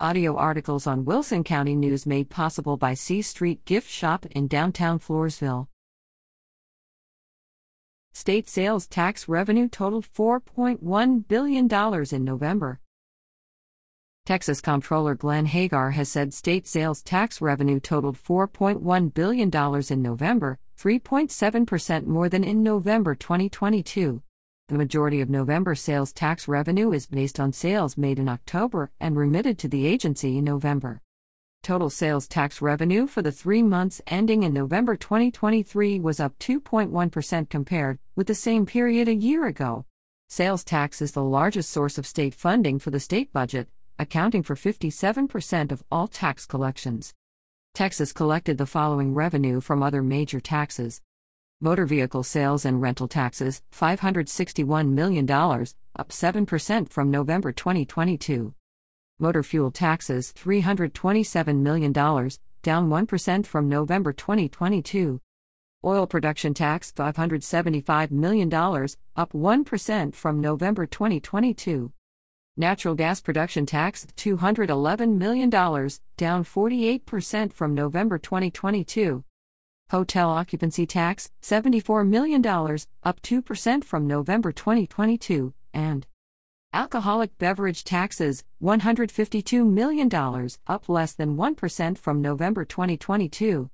Audio articles on Wilson County News made possible by C Street Gift Shop in downtown Floresville. State sales tax revenue totaled $4.1 billion in November. Texas Comptroller Glenn Hegar has said state sales tax revenue totaled $4.1 billion in November, 3.7% more than in November 2022. The majority of November sales tax revenue is based on sales made in October and remitted to the agency in November. Total sales tax revenue for the three months ending in November 2023 was up 2.1% compared with the same period a year ago. Sales tax is the largest source of state funding for the state budget, accounting for 57% of all tax collections. Texas collected the following revenue from other major taxes Motor vehicle sales and rental taxes, $561 million, up 7% from November 2022. Motor fuel taxes, $327 million, down 1% from November 2022. Oil production tax, $575 million, up 1% from November 2022. Natural gas production tax, $211 million, down 48% from November 2022. Hotel occupancy tax, $74 million, up 2% from November 2022, and alcoholic beverage taxes, $152 million, up less than 1% from November 2022.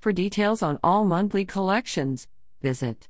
For details on all monthly collections, visit